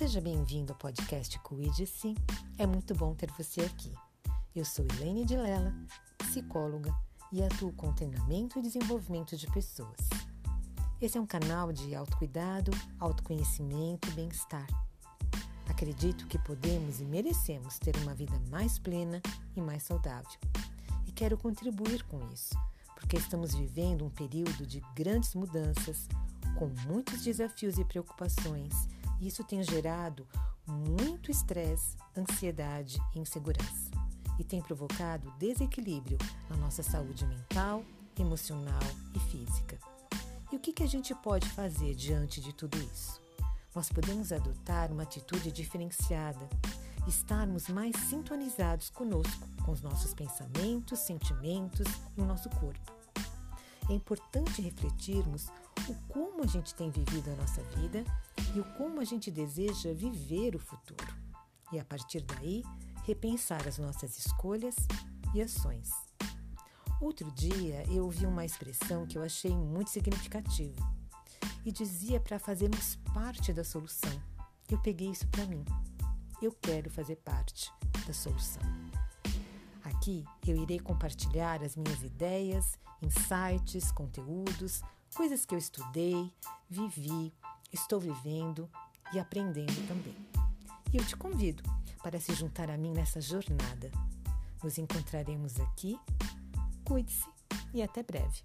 Seja bem-vindo ao podcast Cuide-se. É muito bom ter você aqui. Eu sou Elaine de Lela, psicóloga e atuo com treinamento e desenvolvimento de pessoas. Esse é um canal de autocuidado, autoconhecimento e bem-estar. Acredito que podemos e merecemos ter uma vida mais plena e mais saudável. E quero contribuir com isso, porque estamos vivendo um período de grandes mudanças, com muitos desafios e preocupações isso tem gerado muito estresse, ansiedade e insegurança e tem provocado desequilíbrio na nossa saúde mental, emocional e física. E o que, que a gente pode fazer diante de tudo isso? Nós podemos adotar uma atitude diferenciada, estarmos mais sintonizados conosco, com os nossos pensamentos, sentimentos e o nosso corpo. É importante refletirmos o como a gente tem vivido a nossa vida e o como a gente deseja viver o futuro. E a partir daí, repensar as nossas escolhas e ações. Outro dia eu ouvi uma expressão que eu achei muito significativa e dizia para fazermos parte da solução. Eu peguei isso para mim. Eu quero fazer parte da solução. Aqui eu irei compartilhar as minhas ideias, insights, conteúdos, coisas que eu estudei, vivi, estou vivendo e aprendendo também. E eu te convido para se juntar a mim nessa jornada. Nos encontraremos aqui. Cuide-se e até breve.